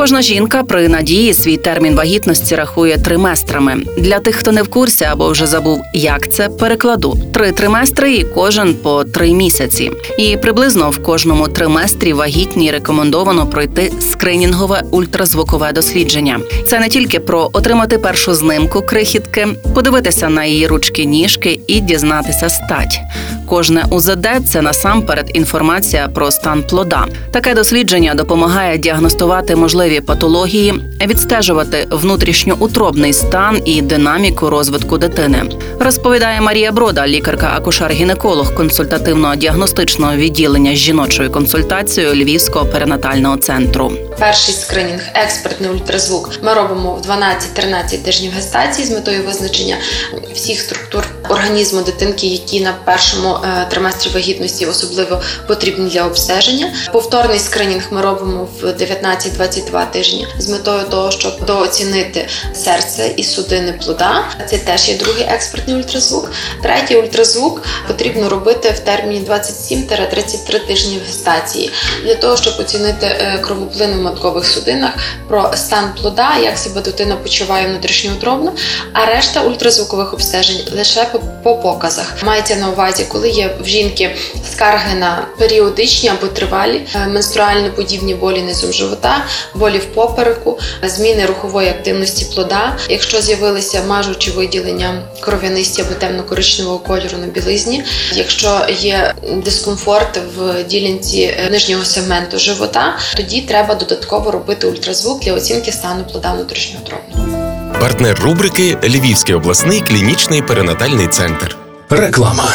Кожна жінка при надії свій термін вагітності рахує триместрами. Для тих, хто не в курсі або вже забув, як це перекладу. Три триместри і кожен по три місяці. І приблизно в кожному триместрі вагітній рекомендовано пройти скринінгове ультразвукове дослідження. Це не тільки про отримати першу знимку крихітки, подивитися на її ручки ніжки і дізнатися стать. Кожне УЗД – це насамперед інформація про стан плода. Таке дослідження допомагає діагностувати можливі патології, відстежувати внутрішньоутробний стан і динаміку розвитку дитини. Розповідає Марія Брода, лікарка-акушер-гінеколог консультативно-діагностичного відділення з жіночою консультацією Львівського перинатального центру. Перший скринінг, експертний ультразвук, ми робимо в 12-13 тижнів гестації з метою визначення всіх структур організму дитинки, які на першому триместрі вагітності особливо потрібні для обстеження. Повторний скринінг ми робимо в 19-22 тижні з метою того, щоб дооцінити серце і судини плода. Це теж є другий експертний ультразвук. Третій ультразвук потрібно робити в терміні 27-33 тижні гестації для того, щоб оцінити е, кровоплин в маткових судинах, про стан плода, як себе дитина почуває внутрішньоутробно, а решта ультразвукових обстежень лише по показах. Мається на увазі, коли є в жінки скарги на періодичні або тривалі е, менструально-подібні болі низом живота, болі в попереку, зміни рухової активності плода. Якщо з'явилися мажучі виділення кров'янисті або темно-коричневого кольору на білизні, якщо є дискомфорт в ділянці е, нижнього сегменту живота, тоді треба додатково робити ультразвук для оцінки стану плода внутрішнього внутрішньоутробного. Партнер рубрики Львівський обласний клінічний перинатальний центр. Реклама.